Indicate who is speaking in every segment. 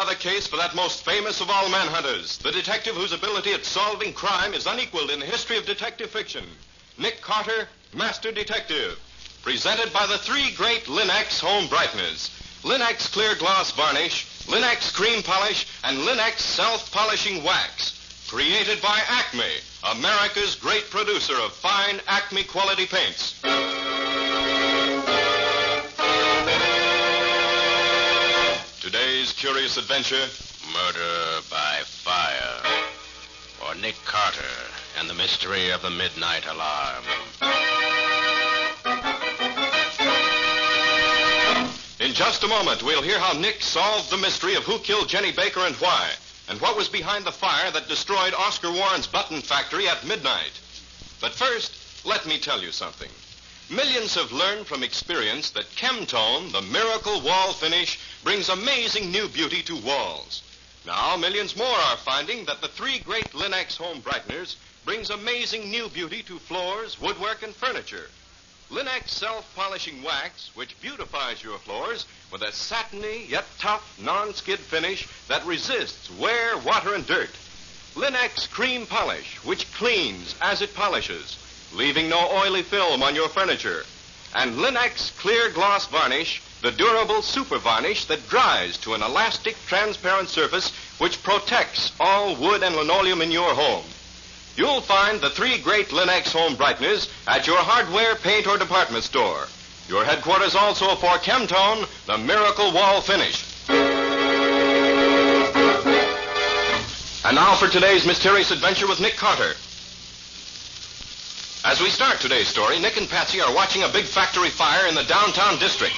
Speaker 1: Another case for
Speaker 2: that most famous of all manhunters, the detective whose ability at solving crime is unequaled in the history of detective fiction. Nick Carter, Master Detective. Presented by the three great Linx home brighteners Linx clear gloss varnish, Linx cream polish, and Linx self polishing wax. Created by Acme, America's great producer of fine Acme quality paints. Today's curious adventure
Speaker 3: Murder by Fire. or Nick Carter and the mystery of the Midnight Alarm.
Speaker 2: In just a moment, we'll hear how Nick solved the mystery of who killed Jenny Baker and why, and what was behind the fire that destroyed Oscar Warren's button factory at midnight. But first, let me tell you something. Millions have learned from experience that Kem-Tone, the miracle wall finish, brings amazing new beauty to walls. Now, millions more are finding that the three great Linx home brighteners brings amazing new beauty to floors, woodwork, and furniture. Linx self-polishing wax, which beautifies your floors with a satiny yet tough non-skid finish that resists wear, water, and dirt. Linx cream polish, which cleans as it polishes, leaving no oily film on your furniture. And Linx clear gloss varnish, the durable super varnish that dries to an elastic transparent surface which protects all wood and linoleum in your home. You'll find the three great Linx home brighteners at your hardware, paint, or department store. Your headquarters also for Kem-Tone, the miracle wall finish. And now for today's mysterious adventure with Nick Carter. As we start today's story, Nick and Patsy are watching a big factory fire in the downtown district.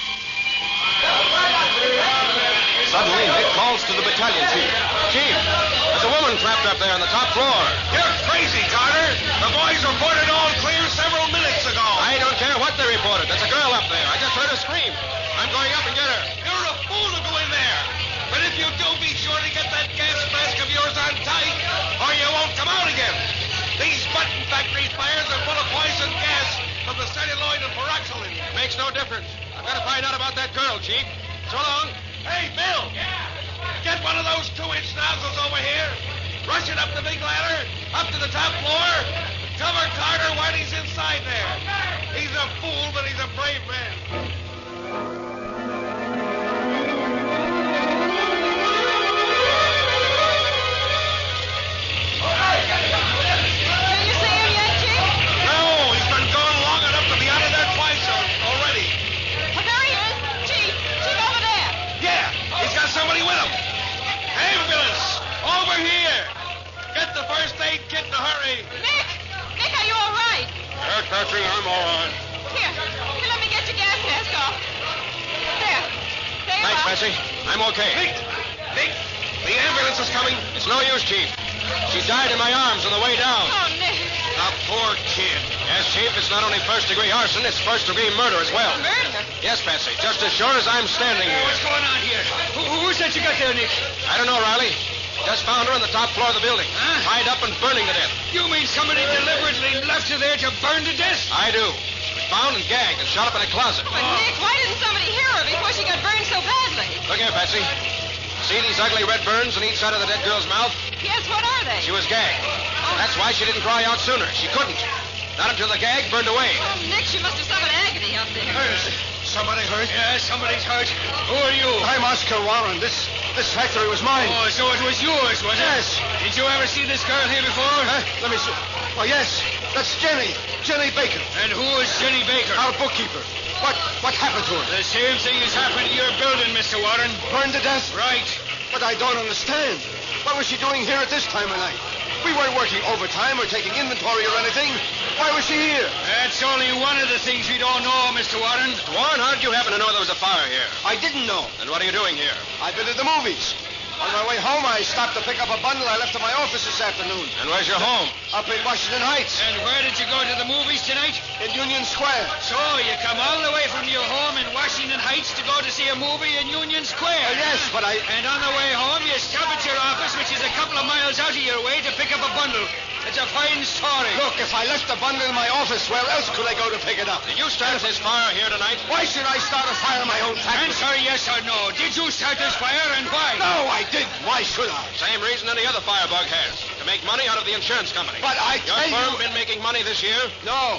Speaker 2: Suddenly, Nick calls to the battalion chief. Chief, there's a woman trapped up there on the top floor.
Speaker 1: You're crazy, Carter. The boys reported all factory fires are full of poison gas from the celluloid and pyroxylin.
Speaker 2: Makes no difference. I've got to find out about that girl, Chief. So long.
Speaker 1: Hey, Bill. Yeah? Get one of those two-inch nozzles over here. Rush it up the big ladder, up to the top floor. Cover Carter while he's inside there. He's a fool, but he's a brave man. First aid kit in a hurry.
Speaker 4: Nick! Nick, are you all right?
Speaker 2: Yeah, Patsy, I'm all right.
Speaker 4: Here, here, let me get your gas mask off. There. There you
Speaker 2: Thanks,
Speaker 4: are.
Speaker 2: Patsy. I'm okay.
Speaker 1: Nick, Nick, the ambulance is coming.
Speaker 2: It's no use, Chief. She died in my arms on the way down.
Speaker 4: Oh, Nick.
Speaker 1: The poor kid.
Speaker 2: Yes, Chief, it's not only first degree arson, it's first degree murder as well.
Speaker 4: Murder.
Speaker 2: Yes, Patsy, just as sure as I'm standing here.
Speaker 1: What's going on here? Who, who's that you got there, Nick?
Speaker 2: I don't know, Riley. Just found her on the top floor of the building.
Speaker 1: Huh?
Speaker 2: Tied up and burning to death.
Speaker 1: You mean somebody deliberately left
Speaker 5: her there to burn to death?
Speaker 3: I do. She was bound and gagged and shot up in a closet.
Speaker 4: But, Nick, why didn't somebody hear her before she got burned so badly?
Speaker 3: Look here, Patsy. See these ugly red burns on each side of the dead girl's mouth?
Speaker 4: Yes, what are they?
Speaker 3: She was gagged. Oh. That's why she didn't cry out sooner. She couldn't. Not until the gag burned away.
Speaker 4: Oh, Nick, she must have suffered agony up there.
Speaker 6: Somebody hurt?
Speaker 5: Yeah, somebody's hurt. Who are you?
Speaker 6: I'm Oscar Warren. This this factory was mine.
Speaker 5: Oh, so it was yours, was it?
Speaker 6: Yes.
Speaker 5: Did you ever see this girl here before?
Speaker 6: Huh? Let me see. Oh, yes. That's Jenny. Jenny Baker.
Speaker 5: And who is Jenny Baker?
Speaker 6: Our bookkeeper. What what happened to her?
Speaker 5: The same thing has happened to your building, Mr. Warren.
Speaker 6: Burned to death?
Speaker 5: Right.
Speaker 6: But I don't understand. What was she doing here at this time of night? We weren't working overtime or taking inventory or anything. Why was she here?
Speaker 5: That's only one of the things we don't know, Mr. Warren.
Speaker 3: Warren, how did you happen to know there was a fire here?
Speaker 6: I didn't know.
Speaker 3: And what are you doing here?
Speaker 6: I've been to the movies. On my way home, I stopped to pick up a bundle I left at my office this afternoon.
Speaker 3: And where's your home?
Speaker 6: Up in Washington Heights,
Speaker 5: And where did you go to the movies tonight?
Speaker 6: in Union Square.
Speaker 5: So you come all the way from your home in Washington Heights to go to see a movie in Union Square.
Speaker 6: Uh, yes, but I...
Speaker 5: And on the way home, you stop at your office, which is a couple of miles out of your way, to pick up a bundle. It's a fine story.
Speaker 6: Look, if I left the bundle in my office, where else could I go to pick it up?
Speaker 3: Did you start this fire here tonight?
Speaker 6: Why should I start a fire in my own factory?
Speaker 5: Answer yes or no. Did you start this fire and why?
Speaker 6: No, I didn't. Why should I?
Speaker 3: Same reason any other firebug has. To make money out of the insurance company.
Speaker 6: But I
Speaker 3: Your
Speaker 6: tell
Speaker 3: firm
Speaker 6: you...
Speaker 3: been making money this year?
Speaker 6: No,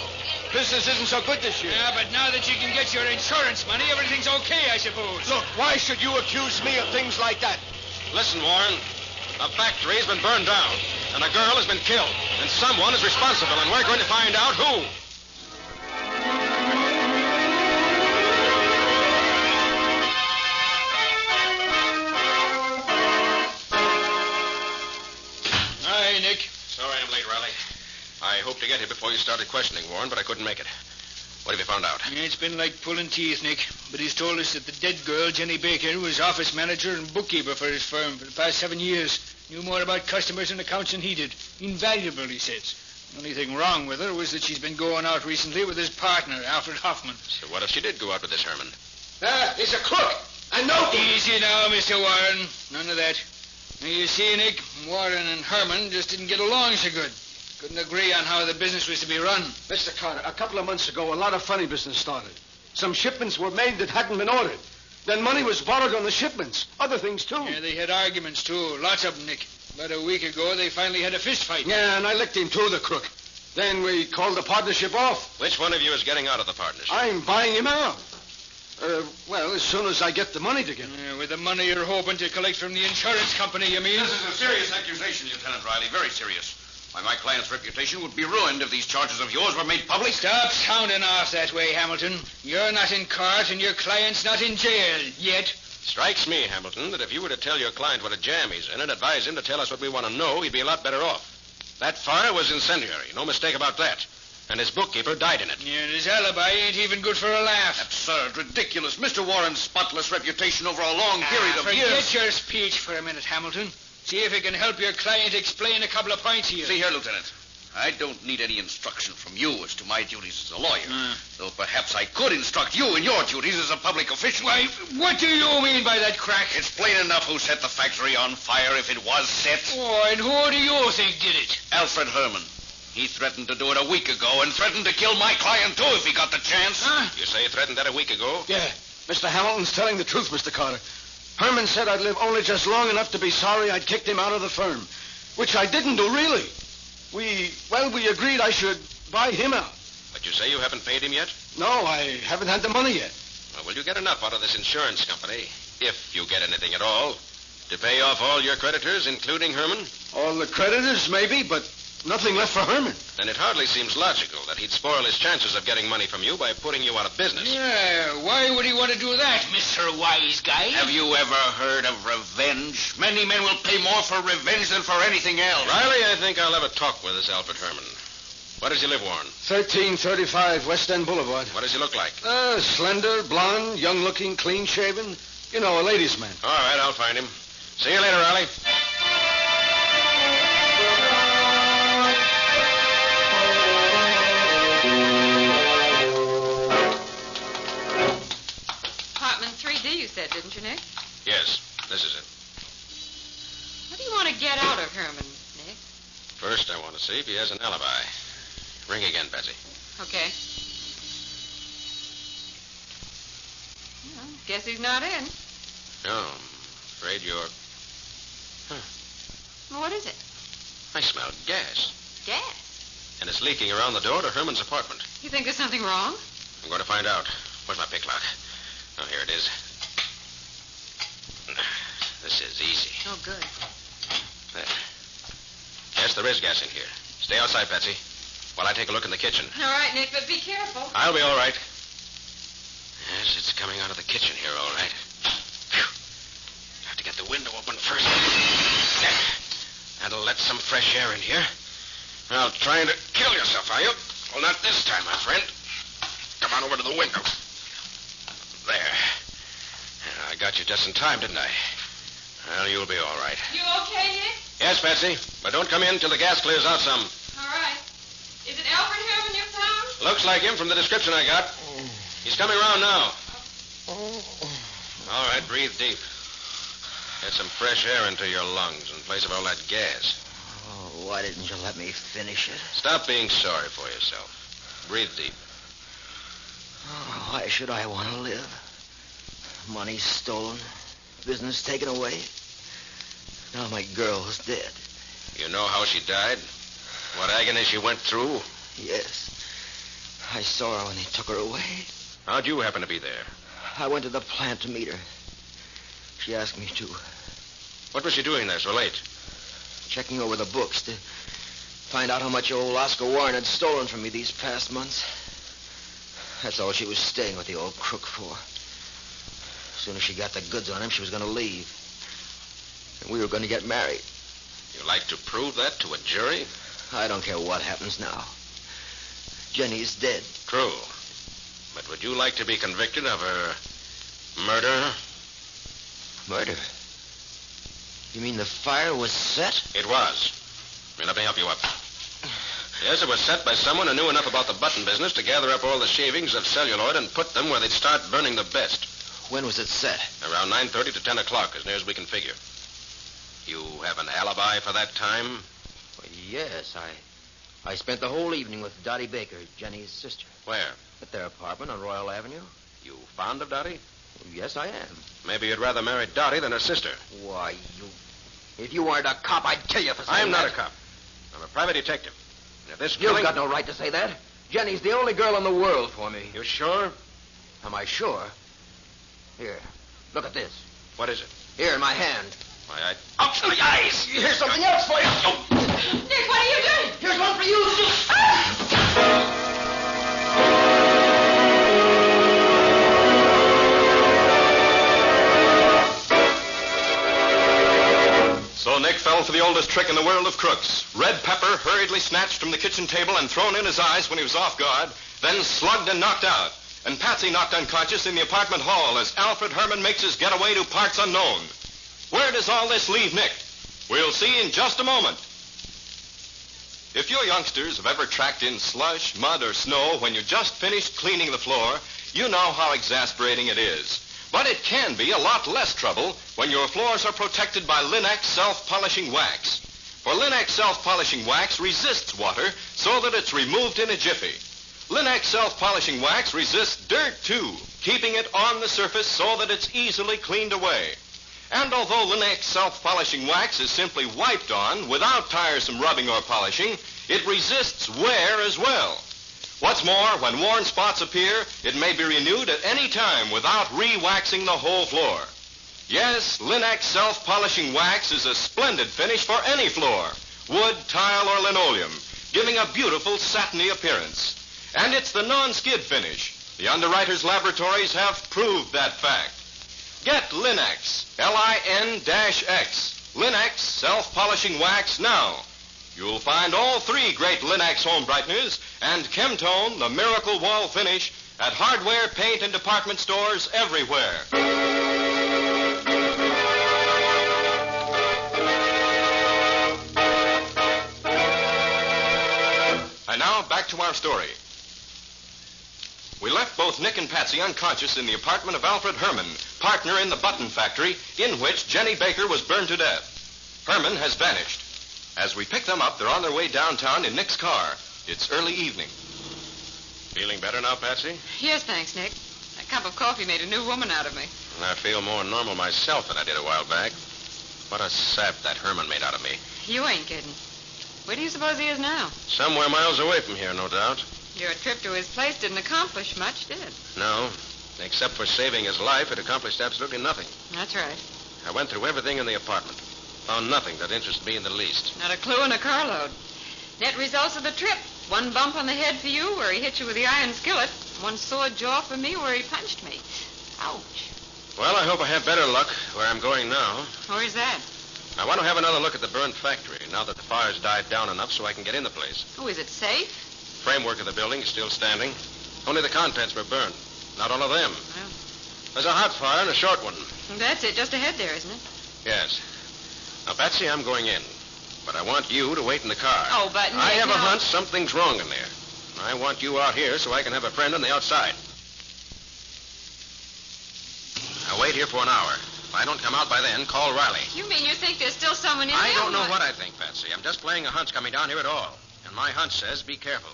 Speaker 6: business isn't so good this year.
Speaker 5: Yeah, but now that you can get your insurance money, everything's okay, I suppose.
Speaker 6: Look, why should you accuse me of things like that?
Speaker 3: Listen, Warren. A factory has been burned down, and a girl has been killed, and someone is responsible, and we're going to find out who.
Speaker 5: Hi, Nick.
Speaker 3: Sorry I'm late, Riley. I hoped to get here before you started questioning, Warren, but I couldn't make it. What have you found out?
Speaker 5: Yeah, It's been like pulling teeth, Nick. But he's told us that the dead girl, Jenny Baker, was office manager and bookkeeper for his firm for the past seven years. Knew more about customers and accounts than he did. Invaluable, he says. The only thing wrong with her was that she's been going out recently with his partner, Alfred Herman.
Speaker 3: So what if she did go out with this Herman?
Speaker 6: Ah, he's a crook. I know.
Speaker 5: Easy now, Mr. Warren. None of that. Now, you see, Nick, Warren and Herman just didn't get along so good. Couldn't agree on how the business was to be run.
Speaker 6: Mr. Carter, a couple of months ago, a lot of funny business started. Some shipments were made that hadn't been ordered. Then money was borrowed on the shipments. Other things, too.
Speaker 5: Yeah, they had arguments, too. Lots of them, Nick. About a week ago, they finally had a fist fight.
Speaker 6: Yeah, and I licked him, too, the crook. Then we called the partnership off.
Speaker 3: Which one of you is getting out of the partnership?
Speaker 6: I'm buying him out. Uh, well, as soon as I get the money together.
Speaker 5: Yeah, with the money you're hoping to collect from the insurance company, you mean?
Speaker 7: This is a serious accusation, Lieutenant Riley. Very serious. Why, my client's reputation would be ruined if these charges of yours were made public.
Speaker 5: Stop sounding off that way, Hamilton. You're not in court and your client's not in jail yet.
Speaker 3: Strikes me, Hamilton, that if you were to tell your client what a jam he's in and advise him to tell us what we want to know, he'd be a lot better off. That fire was incendiary, no mistake about that. And his bookkeeper died in it.
Speaker 5: Yeah, and his alibi ain't even good for a laugh.
Speaker 7: Absurd, ridiculous. Mr. Warren's spotless reputation over a long period
Speaker 5: Ah,
Speaker 7: of
Speaker 5: forget
Speaker 7: years.
Speaker 5: your speech for a minute, Hamilton. See if it can help your client explain a couple of points here.
Speaker 7: See here, Lieutenant. I don't need any instruction from you as to my duties as a lawyer.
Speaker 5: Hmm.
Speaker 7: Though perhaps I could instruct you in your duties as a public official.
Speaker 5: Why, what do you mean by that crack?
Speaker 7: It's plain enough who set the factory on fire if it was set.
Speaker 5: Oh, and who do you think did it?
Speaker 7: Alfred Herman. He threatened to do it a week ago and threatened to kill my client, too, if he got the chance.
Speaker 5: Huh?
Speaker 3: You say he threatened that a week ago?
Speaker 6: Yeah, Mr. Hamilton's telling the truth, Mr. Carter. Herman said I'd live only just long enough to be sorry I'd kicked him out of the firm, which I didn't do, really. We, well, we agreed I should buy him out.
Speaker 3: But you say you haven't paid him yet?
Speaker 6: No, I haven't had the money yet.
Speaker 3: Well, will you get enough out of this insurance company, if you get anything at all, to pay off all your creditors, including Herman?
Speaker 6: All the creditors, maybe, but nothing left for Herman.
Speaker 3: Then it hardly seems logical that he'd spoil his chances of getting money from you by putting you out of business.
Speaker 5: Yeah, why would he want to do that, Mr. Wise Guy?
Speaker 7: Have you ever heard of revenge? Many men will pay more for revenge than for anything else.
Speaker 3: Riley, I think I'll have a talk with this Alfred Herman. Where does he live, Warren?
Speaker 6: 1335 West End Boulevard.
Speaker 3: What does he look like?
Speaker 6: Uh, slender, blonde, young-looking, clean-shaven. You know, a ladies' man.
Speaker 3: All right, I'll find him. See you later, Riley.
Speaker 4: You said, didn't you, Nick?
Speaker 3: Yes, this is it.
Speaker 4: What do you want to get out of Herman, Nick?
Speaker 3: First, I want to see if he has an alibi. Ring again, Patsy.
Speaker 4: Okay. Well, guess he's not in.
Speaker 3: No, I'm afraid you're.
Speaker 4: Well, what is it?
Speaker 3: I smell gas.
Speaker 4: Gas.
Speaker 3: And it's leaking around the door to Herman's apartment.
Speaker 4: You think there's something wrong?
Speaker 3: I'm going to find out. Where's my picklock? Oh, here it is. This is easy.
Speaker 4: Oh, good.
Speaker 3: There. Yes, there is gas in here. Stay outside, Patsy, while I take a look in the kitchen.
Speaker 4: All right, Nick, but be careful.
Speaker 3: I'll be all right. Yes, it's coming out of the kitchen here, all right. Phew. Have to get the window open first. There. That'll let some fresh air in here. Well, trying to kill yourself, are you? Well, not this time, my friend. Come on over to the window. There. I got you just in time, didn't I? Well, you'll be all right.
Speaker 4: You okay, Nick?
Speaker 3: Yes, Patsy, but don't come in till the gas clears out some.
Speaker 4: All right. Is it Alfred Herman you found?
Speaker 3: Looks like him from the description I got. He's coming around now. All right, breathe deep. Get some fresh air into your lungs in place of all that gas.
Speaker 8: Oh, why didn't you let me finish it?
Speaker 3: Stop being sorry for yourself. Breathe deep.
Speaker 8: Oh, why should I want to live? Money stolen, business taken away. Now my girl girl's dead.
Speaker 3: You know how she died? What agony she went through?
Speaker 8: Yes. I saw her when they took her away.
Speaker 3: How'd you happen to be there?
Speaker 8: I went to the plant to meet her. She asked me to.
Speaker 3: What was she doing there so late?
Speaker 8: Checking over the books to find out how much old Oscar Warren had stolen from me these past months. That's all she was staying with the old crook for. As soon as she got the goods on him, she was going to leave. And we were going to get married.
Speaker 3: You like to prove that to a jury?
Speaker 8: I don't care what happens now. Jenny's dead.
Speaker 3: True. But would you like to be convicted of her murder?
Speaker 8: Murder? You mean the fire was set?
Speaker 3: It was. Here, let me help you up. Yes, it was set by someone who knew enough about the button business to gather up all the shavings of celluloid and put them where they'd start burning the best.
Speaker 8: When was it set?
Speaker 3: Around 9.30 to 10 o'clock, as near as we can figure. You have an alibi for that time?
Speaker 8: Well, yes, I I spent the whole evening with Dottie Baker, Jenny's sister,
Speaker 3: Where?
Speaker 8: at their apartment on Royal Avenue.
Speaker 3: You fond of Dottie?
Speaker 8: Yes, I am.
Speaker 3: Maybe you'd rather marry Dottie than her sister.
Speaker 8: Why, you... If you weren't a cop, I'd kill you for saying
Speaker 3: I'm not a cop. I'm a private detective. And if this
Speaker 8: You've
Speaker 3: killing...
Speaker 8: got no right to say that. Jenny's the only girl in the world for me.
Speaker 3: You sure?
Speaker 8: Am I sure? Here, look at this.
Speaker 3: What is it?
Speaker 8: Here in my hand.
Speaker 3: Why, I...
Speaker 8: Ouch, my eyes! Here's something else for you.
Speaker 4: Nick, what are you doing?
Speaker 8: Here's one for you.
Speaker 2: So Nick fell for the oldest trick in the world of crooks. Red pepper hurriedly snatched from the kitchen table and thrown in his eyes when he was off guard, then slugged and knocked out. And Patsy knocked unconscious in the apartment hall as Alfred Herman makes his getaway to parts unknown. Where does all this leave Nick? We'll see in just a moment. If your youngsters have ever tracked in slush, mud, or snow when you just finished cleaning the floor, you know how exasperating it is. But it can be a lot less trouble when your floors are protected by Linx self-polishing wax. For Linx self-polishing wax resists water so that it's removed in a jiffy. Linx self-polishing wax resists dirt too, keeping it on the surface so that it's easily cleaned away. And although Linx self-polishing wax is simply wiped on without tiresome rubbing or polishing, it resists wear as well. What's more, when worn spots appear, it may be renewed at any time without re-waxing the whole floor. Yes, Linx self-polishing wax is a splendid finish for any floor, wood, tile, or linoleum, giving a beautiful satiny appearance. And it's the non-skid finish. The underwriters' laboratories have proved that fact. Get Linx, L-I-N-X, Linx self-polishing wax now. You'll find all three great Linx home brighteners and Kem-Tone, the miracle wall finish, at hardware, paint, and department stores everywhere. And now back to our story. We left both Nick and Patsy unconscious in the apartment of Alfred Herman, partner in the button factory in which Jenny Baker was burned to death. Herman has vanished. As we pick them up, they're on their way downtown in Nick's car.
Speaker 3: It's early evening. Feeling better now, Patsy?
Speaker 4: Yes, thanks, Nick. That cup of coffee made a new woman out of me.
Speaker 3: I feel more normal myself than I did a while back. What a sap that Herman made out of me.
Speaker 4: You ain't kidding. Where do you suppose he is now?
Speaker 3: Somewhere miles away from here, no doubt.
Speaker 4: Your trip to his place didn't accomplish much, did it?
Speaker 3: No. Except for saving his life, it accomplished absolutely nothing.
Speaker 4: That's right.
Speaker 3: I went through everything in the apartment. Found nothing that interested me in the least.
Speaker 4: Not a clue in a carload. Net results of the trip. One bump on the head for you where he hit you with the iron skillet. One sore jaw for me where he punched me. Ouch.
Speaker 3: Well, I hope I have better luck where I'm going now.
Speaker 4: Where's that?
Speaker 3: I want to have another look at the burned factory now that the fire's died down enough so I can get in the place.
Speaker 4: Oh, is it safe?
Speaker 3: Framework of the building is still standing. Only the contents were burned. Not all of them.
Speaker 4: Well.
Speaker 3: There's a hot fire and a short one.
Speaker 4: That's it, just ahead there, isn't it?
Speaker 3: Yes. Now, Patsy, I'm going in. But I want you to wait in the car.
Speaker 4: Oh, but Nick,
Speaker 3: I have
Speaker 4: no.
Speaker 3: a hunch something's wrong in there. I want you out here so I can have a friend on the outside. Now, wait here for an hour. If I don't come out by then, call Riley.
Speaker 4: You mean you think there's still someone in
Speaker 3: I
Speaker 4: there?
Speaker 3: I don't know what I think, Patsy. I'm just playing a hunch coming down here at all. And my hunch says be careful.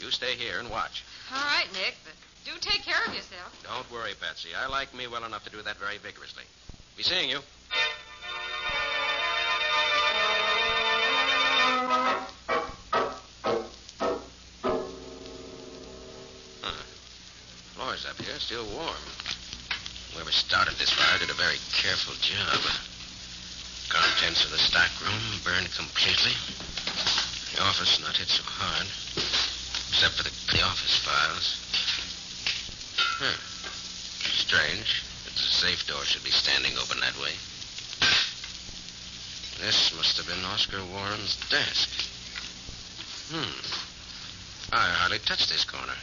Speaker 3: You stay here and watch.
Speaker 4: All right, Nick, but do take care of yourself.
Speaker 3: Don't worry, Patsy. I like me well enough to do that very vigorously. Be seeing you. Huh. Floor's up here, still warm. Whoever started this fire did a very careful job. Contents of the stockroom burned completely. The office not hit so hard, except for the, the office files. Huh. Strange. that The safe door should be standing open that way. This must have been Oscar Warren's desk. Hmm. I hardly touched this corner.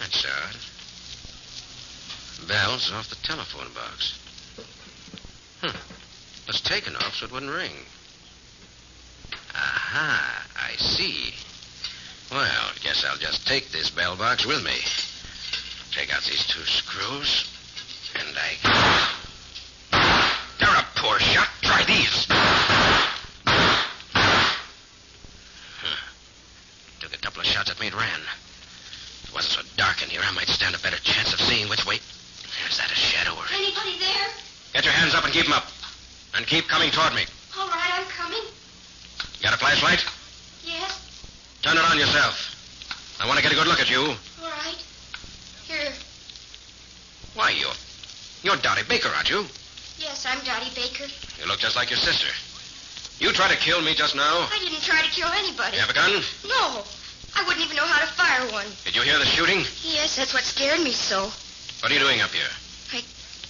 Speaker 3: That's odd. Bell's off the telephone box. Hmm. Was taken off so it wouldn't ring. Aha, I see. Well, guess I'll just take this bell box with me. Take out these two screws, and I. They're a poor shot. Try these. Huh. Took a couple of shots at me and ran. If it wasn't so dark in here, I might stand a better chance of seeing which way. There's that a shadow. Or...
Speaker 9: Anybody there?
Speaker 3: Get your hands up and keep them up. And keep coming toward me.
Speaker 9: All right, I'm coming.
Speaker 3: Got a flashlight? Turn it on yourself. I want to get a good look at you.
Speaker 9: all right. Here.
Speaker 3: Why, you're. You're Dottie Baker, aren't you?
Speaker 9: Yes, I'm Dottie Baker.
Speaker 3: You look just like your sister. You tried to kill me just now?
Speaker 9: I didn't try to kill anybody.
Speaker 3: You have a gun?
Speaker 9: No. I wouldn't even know how to fire one.
Speaker 3: Did you hear the shooting?
Speaker 9: Yes, that's what scared me so.
Speaker 3: What are you doing up here?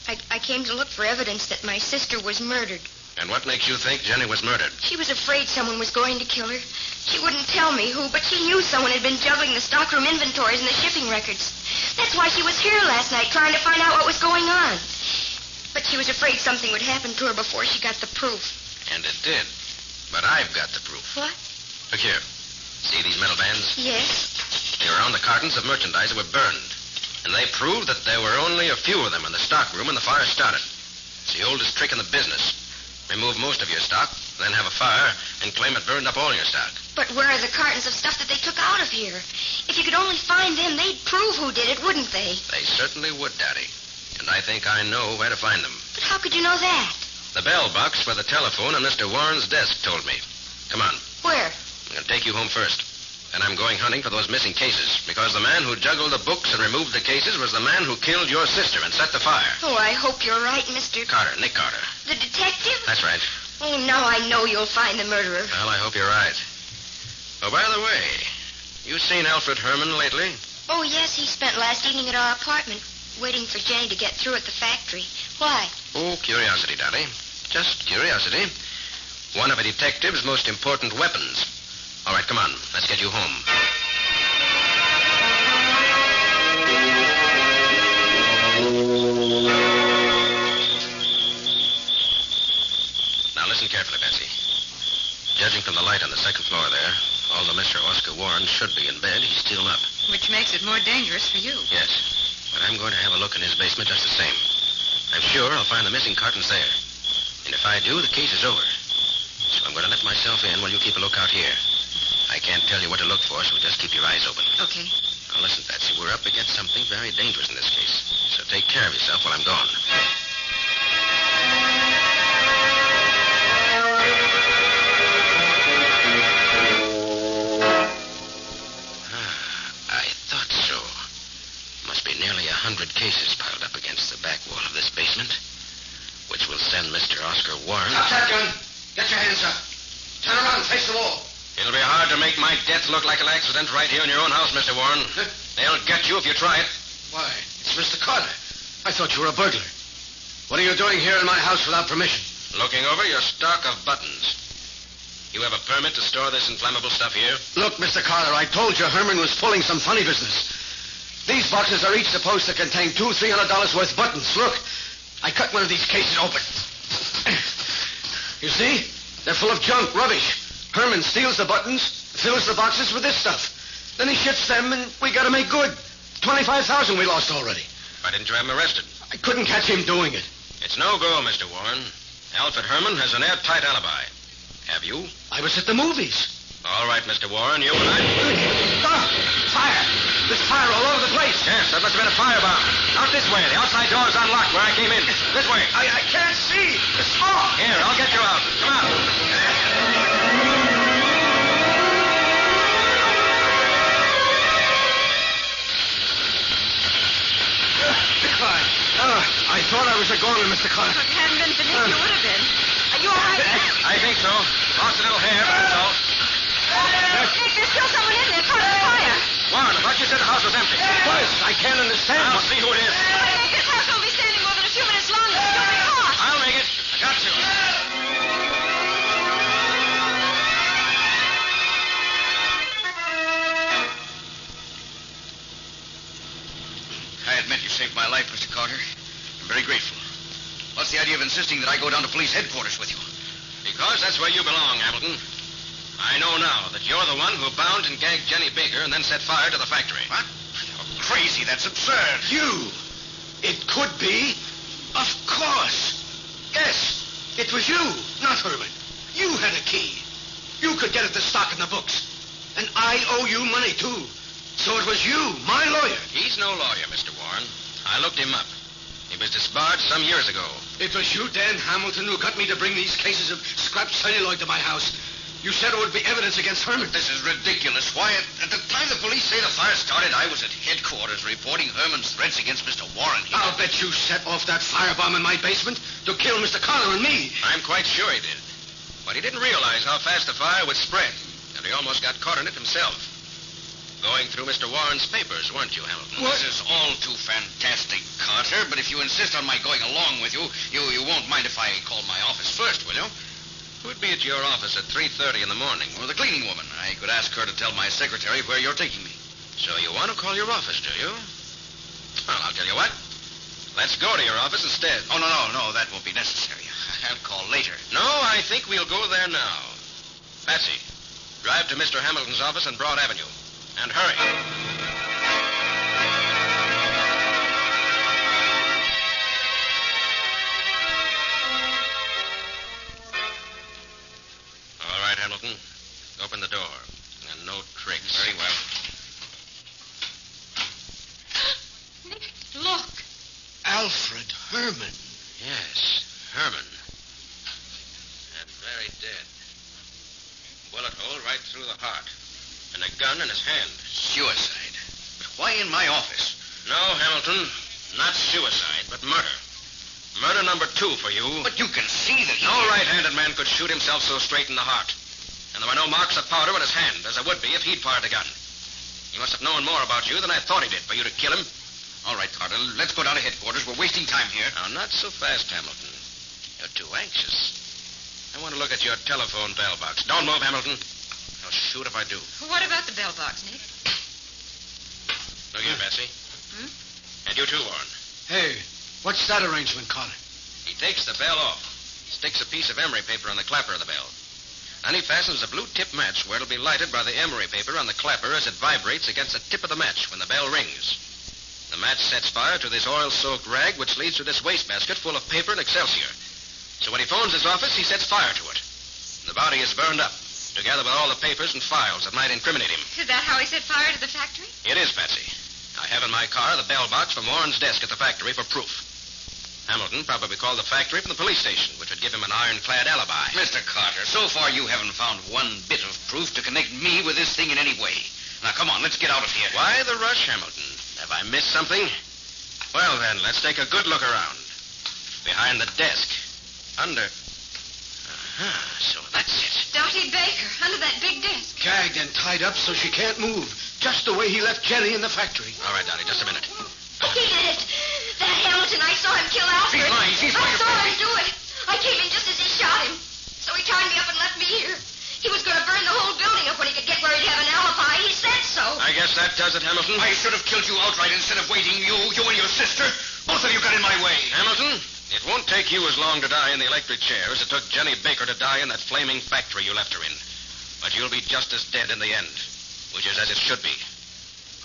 Speaker 9: I, I came to look for evidence that my sister was murdered.
Speaker 3: And what makes you think Jenny was murdered?
Speaker 9: She was afraid someone was going to kill her. She wouldn't tell me who, but she knew someone had been juggling the stockroom inventories and the shipping records. That's why she was here last night, trying to find out what was going on. But she was afraid something would happen to her before she got the proof.
Speaker 3: And it did. But I've got the proof.
Speaker 9: What?
Speaker 3: Look here. See these metal bands?
Speaker 9: Yes.
Speaker 3: They were on the cartons of merchandise that were burned. And they proved that there were only a few of them in the stockroom when the fire started. It's the oldest trick in the business. Remove most of your stock, then have a fire, and claim it burned up all your stock.
Speaker 9: But where are the cartons of stuff that they took out of here? If you could only find them, they'd prove who did it, wouldn't they?
Speaker 3: They certainly would, Dottie. And I think I know where to find them.
Speaker 9: But how could you know that?
Speaker 3: The bell box for the telephone on Mr. Warren's desk told me. Come on.
Speaker 9: Where?
Speaker 3: I'm going to take you home first. And I'm going hunting for those missing cases, because the man who juggled the books and removed the cases was the man who killed your sister and set the fire.
Speaker 9: Oh, I hope you're right, Mr.
Speaker 3: Carter, Nick Carter.
Speaker 9: The detective?
Speaker 3: That's right.
Speaker 9: Oh, now I know you'll find the murderer.
Speaker 3: Well, I hope you're right. Oh, by the way, you seen Alfred Herman lately?
Speaker 9: Oh, yes, he spent last evening at our apartment, waiting for Jenny to get through at the factory. Why?
Speaker 3: Oh, curiosity, Dottie. Just curiosity. One of a detective's most important weapons. All right, come on. Let's get you home. From the light on the second floor there, although Mr. Oscar Warren should be in bed, he's still up.
Speaker 4: Which makes it more dangerous for you.
Speaker 3: Yes. But I'm going to have a look in his basement just the same. I'm sure I'll find the missing cartons there. And if I do, the case is over. So I'm going to let myself in while you keep a lookout here. I can't tell you what to look for, so just keep your eyes open.
Speaker 4: Okay.
Speaker 3: Now listen, Patsy, we're up against something very dangerous in this case. So take care of yourself while I'm gone. Hundred cases piled up against the back wall of this basement, which will send Mr. Oscar Warren.
Speaker 6: Stop that gun. Get your hands up. Turn around, face the wall.
Speaker 3: It'll be hard to make my death look like an accident right here in your own house, Mr. Warren. They'll get you if you try it.
Speaker 6: Why, it's Mr. Carter. I thought you were a burglar. What are you doing here in my house without permission?
Speaker 3: Looking over your stock of buttons. You have a permit to store this inflammable stuff here?
Speaker 6: Look, Mr. Carter, I told you Herman was pulling some funny business. These boxes are each supposed to contain two, three hundred dollars worth buttons. Look, I cut one of these cases open. You see? They're full of junk, rubbish. Herman steals the buttons, fills the boxes with this stuff. Then he ships them, and we got to make good. Twenty-five thousand we lost already.
Speaker 3: Why didn't you have him arrested?
Speaker 6: I couldn't catch him doing it.
Speaker 3: It's no go, Mr. Warren. Alfred Herman has an airtight alibi. Have you?
Speaker 6: I was at the movies.
Speaker 3: All right, Mr. Warren, you and I.
Speaker 6: Ah, fire! There's fire all over the place.
Speaker 3: Yes, that must have been a firebomb. Out this way. The outside door is unlocked where I came in. This way.
Speaker 6: I, I can't see. The smoke.
Speaker 3: Here, I'll get you out. Come out.
Speaker 6: Fine. Oh, I thought I was a goner, Mr. Carter.
Speaker 9: If it hadn't been for Nick, you would have been. Are you all right?
Speaker 3: I think so. Lost a little hair, but that's all.
Speaker 9: Nick, there's still someone in there caught in the fire.
Speaker 3: Warren, I thought you said the house was empty.
Speaker 6: Was? I can't understand.
Speaker 3: I'll see who it is.
Speaker 9: But Nick, this house won't be standing more than a few minutes longer. You'll be caught.
Speaker 3: I'll make it. I got to.
Speaker 6: I admit you saved my life, Mr. Carter. I'm very grateful. What's the idea of insisting that I go down to police headquarters with you?
Speaker 3: Because that's where you belong, Hamilton. I know now that you're the one who bound and gagged Jenny Baker and then set fire to the factory.
Speaker 6: What? You're crazy. That's absurd. You? It could be. Of course. Yes. It was you, not Herman. You had a key. You could get at the stock in the books. And I owe you money, too. So it was you, my lawyer.
Speaker 3: He's no lawyer, Mr. Warren. I looked him up. He was disbarred some years ago.
Speaker 6: It was you, Dan Hamilton, who got me to bring these cases of scrap celluloid to my house. You said it would be evidence against Herman. This is ridiculous. Why, at, at the time the police say the fire started, I was at headquarters reporting Herman's threats against Mr. Warren. I'll bet you set off that firebomb in my basement to kill Mr. Carter and me.
Speaker 3: I'm quite sure he did. But he didn't realize how fast the fire would spread, and he almost got caught in it himself. Going through Mr. Warren's papers, weren't you, Hamilton?
Speaker 6: This is all too fantastic, Carter. But if you insist on my going along with you, you, you won't mind if I call my office first, will you?
Speaker 3: Who'd be at your office at 3.30 in the morning?
Speaker 6: Or the cleaning woman. I could ask her to tell my secretary where you're taking me.
Speaker 3: So you want to call your office, do you? Well, I'll tell you what. Let's go to your office instead.
Speaker 6: Oh, no, no, no. That won't be necessary. I'll call later.
Speaker 3: No, I think we'll go there now. Patsy, drive to Mr. Hamilton's office on Broad Avenue. And hurry.
Speaker 6: Herman.
Speaker 3: Yes, Herman. And very dead. Bullet hole right through the heart. And a gun in his hand.
Speaker 6: Suicide. But why in my office?
Speaker 3: No, Hamilton. Not suicide, but murder. Murder number two for you.
Speaker 6: But you can see that.
Speaker 3: No right-handed man could shoot himself so straight in the heart. And there were no marks of powder in his hand, as there would be if he'd fired the gun. He must have known more about you than I thought he did for you to kill him.
Speaker 6: All right, Carter. Let's go down to headquarters. We're wasting time here.
Speaker 3: Now, not so fast, Hamilton. You're too anxious. I want to look at your telephone bell box. Don't move, Hamilton. I'll shoot if I do.
Speaker 9: What about the bell box, Nick?
Speaker 3: Look here, Patsy.
Speaker 9: Hmm?
Speaker 3: And you too, Warren.
Speaker 6: Hey, what's that arrangement, Carter?
Speaker 3: He takes the bell off, sticks a piece of emery paper on the clapper of the bell. Then he fastens a blue tip match where it'll be lighted by the emery paper on the clapper as it vibrates against the tip of the match when the bell rings. The match sets fire to this oil-soaked rag, which leads to this wastebasket full of paper and excelsior. So when he phones his office, he sets fire to it. The body is burned up,
Speaker 2: together with all the papers and files that might incriminate him.
Speaker 4: Is that how he set fire to the factory?
Speaker 2: It is, Patsy. I have in my car the bell box from Warren's desk at the factory for proof. Hamilton probably called the factory from the police station, which would give him an ironclad alibi.
Speaker 7: Mr. Carter, so far you haven't found one bit of proof to connect me with this thing in any way. Now, come on, let's get out of here.
Speaker 2: Why the rush, Hamilton? Have I missed something? Well, then, let's take a good look around. Behind the desk. Under. Uh-huh, so that's it.
Speaker 4: Dottie Baker, under that big desk.
Speaker 6: Gagged and tied up so she can't move. Just the way he left Jenny in the factory.
Speaker 2: All right, Dottie, just a minute.
Speaker 9: He did it. That Hamilton, I saw him kill Alfred.
Speaker 7: She's lying. She's
Speaker 9: I saw him do it. I came in just as he shot him. So he tied me up and left me here. He was going to burn the whole building up when he could get where he'd have an alibi. He said
Speaker 2: guess that does it, Hamilton.
Speaker 7: I should have killed you outright instead of waiting. You, you and your sister. Both of you got in my way.
Speaker 2: Hamilton, it won't take you as long to die in the electric chair as it took Jenny Baker to die in that flaming factory you left her in. But you'll be just as dead in the end, which is as it should be.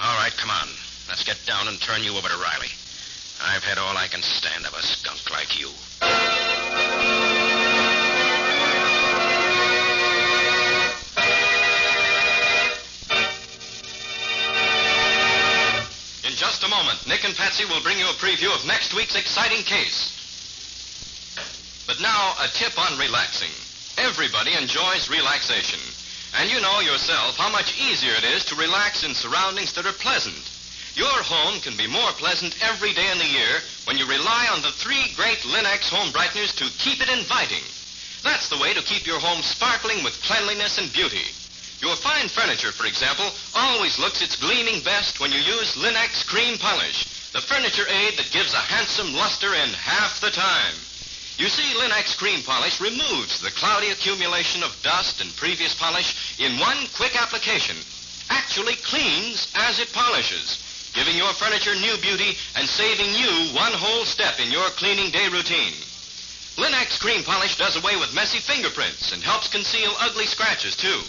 Speaker 2: All right, come on. Let's get down and turn you over to Riley. I've had all I can stand of a skunk like you. A moment, Nick and Patsy will bring you a preview of next week's exciting case. But now, a tip on relaxing. Everybody enjoys relaxation. And you know yourself how much easier it is to relax in surroundings that are pleasant. Your home can be more pleasant every day in the year when you rely on the three great Linx home brighteners to keep it inviting. That's the way to keep your home sparkling with cleanliness and beauty. Your fine furniture, for example, always looks its gleaming best when you use Linx Cream Polish, the furniture aid that gives a handsome luster in half the time. You see, Linx Cream Polish removes the cloudy accumulation of dust and previous polish in one quick application. Actually cleans as it polishes, giving your furniture new beauty and saving you one whole step in your cleaning day routine. Linx Cream Polish does away with messy fingerprints and helps conceal ugly scratches, too.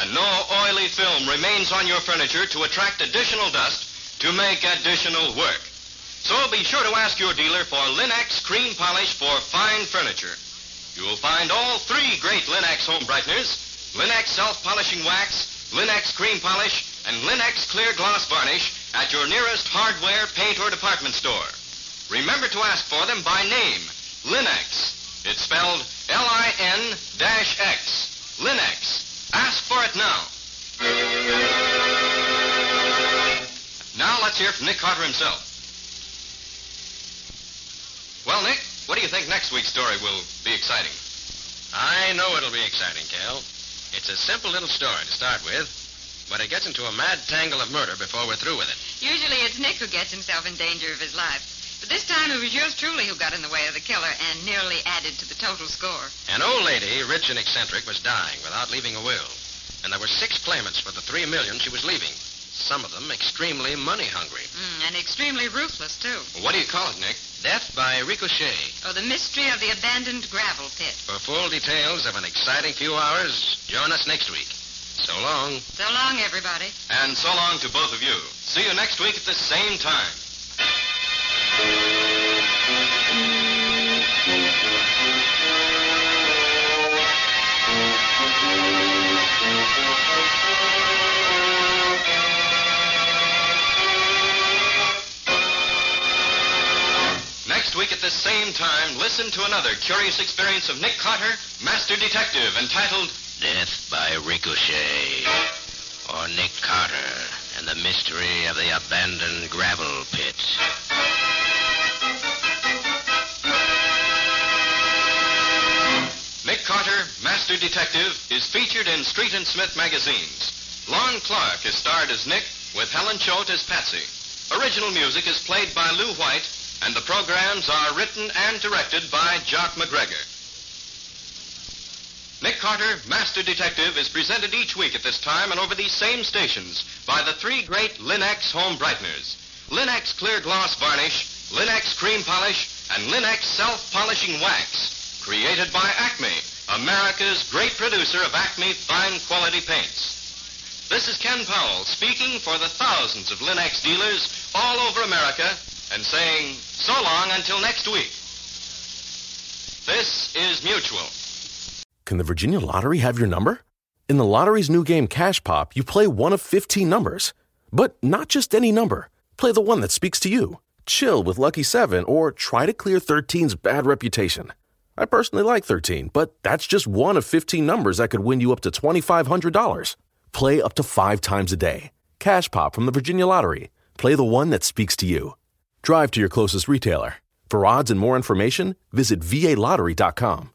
Speaker 2: And no oily film remains on your furniture to attract additional dust to make additional work. So be sure to ask your dealer for Linx Cream Polish for fine furniture. You will find all three great Linx home brighteners, Linx self-polishing wax, Linx cream polish, and Linx clear gloss varnish at your nearest hardware, paint, or department store. Remember to ask for them by name, Linx. It's spelled L-I-N-X. Linx. Ask for it now. Now let's hear from Nick Carter himself. Well, Nick, what do you think next week's story will be exciting? I know it'll be exciting, Cal. It's a simple little story to start with, but it gets into a mad tangle of murder before we're through with it.
Speaker 4: Usually it's Nick who gets himself in danger of his life. But this time it was yours truly who got in the way of the killer and nearly added to the total score.
Speaker 2: An old lady, rich and eccentric, was dying without leaving a will. And there were six claimants for the three million she was leaving. Some of them extremely money hungry.
Speaker 4: Mm, and extremely ruthless, too.
Speaker 2: What do you call it, Nick? Death by ricochet.
Speaker 4: Oh, the mystery of the abandoned gravel pit.
Speaker 2: For full details of an exciting few hours, join us next week. So long.
Speaker 4: So long, everybody.
Speaker 2: And so long to both of you. See you next week at the same time. Next week at this same time, listen to another curious experience of Nick Carter, Master Detective, entitled Death by Ricochet. Or Nick Carter and the Mystery of the Abandoned Gravel Pit. Carter, Master Detective, is featured in Street and Smith magazines. Lon Clark is starred as Nick, with Helen Choate as Patsy. Original music is played by Lou White, and the programs are written and directed by Jock McGregor. Nick Carter, Master Detective, is presented each week at this time and over these same stations by the three great Linx home brighteners Linx Clear Gloss Varnish, Linx Cream Polish, and Linx Self Polishing Wax, created by Acme, America's great producer of Acme fine quality paints. This is Ken Powell speaking for the thousands of Linx dealers all over America and saying so long until next week. This is Mutual.
Speaker 10: Can the Virginia Lottery have your number? In the lottery's new game Cash Pop, you play one of 15 numbers. But not just any number. Play the one that speaks to you. Chill with Lucky 7 or try to clear 13's bad reputation. I personally like 13, but that's just one of 15 numbers that could win you up to $2,500. Play up to five times a day. Cash Pop from the Virginia Lottery. Play the one that speaks to you. Drive to your closest retailer. For odds and more information, visit VALottery.com.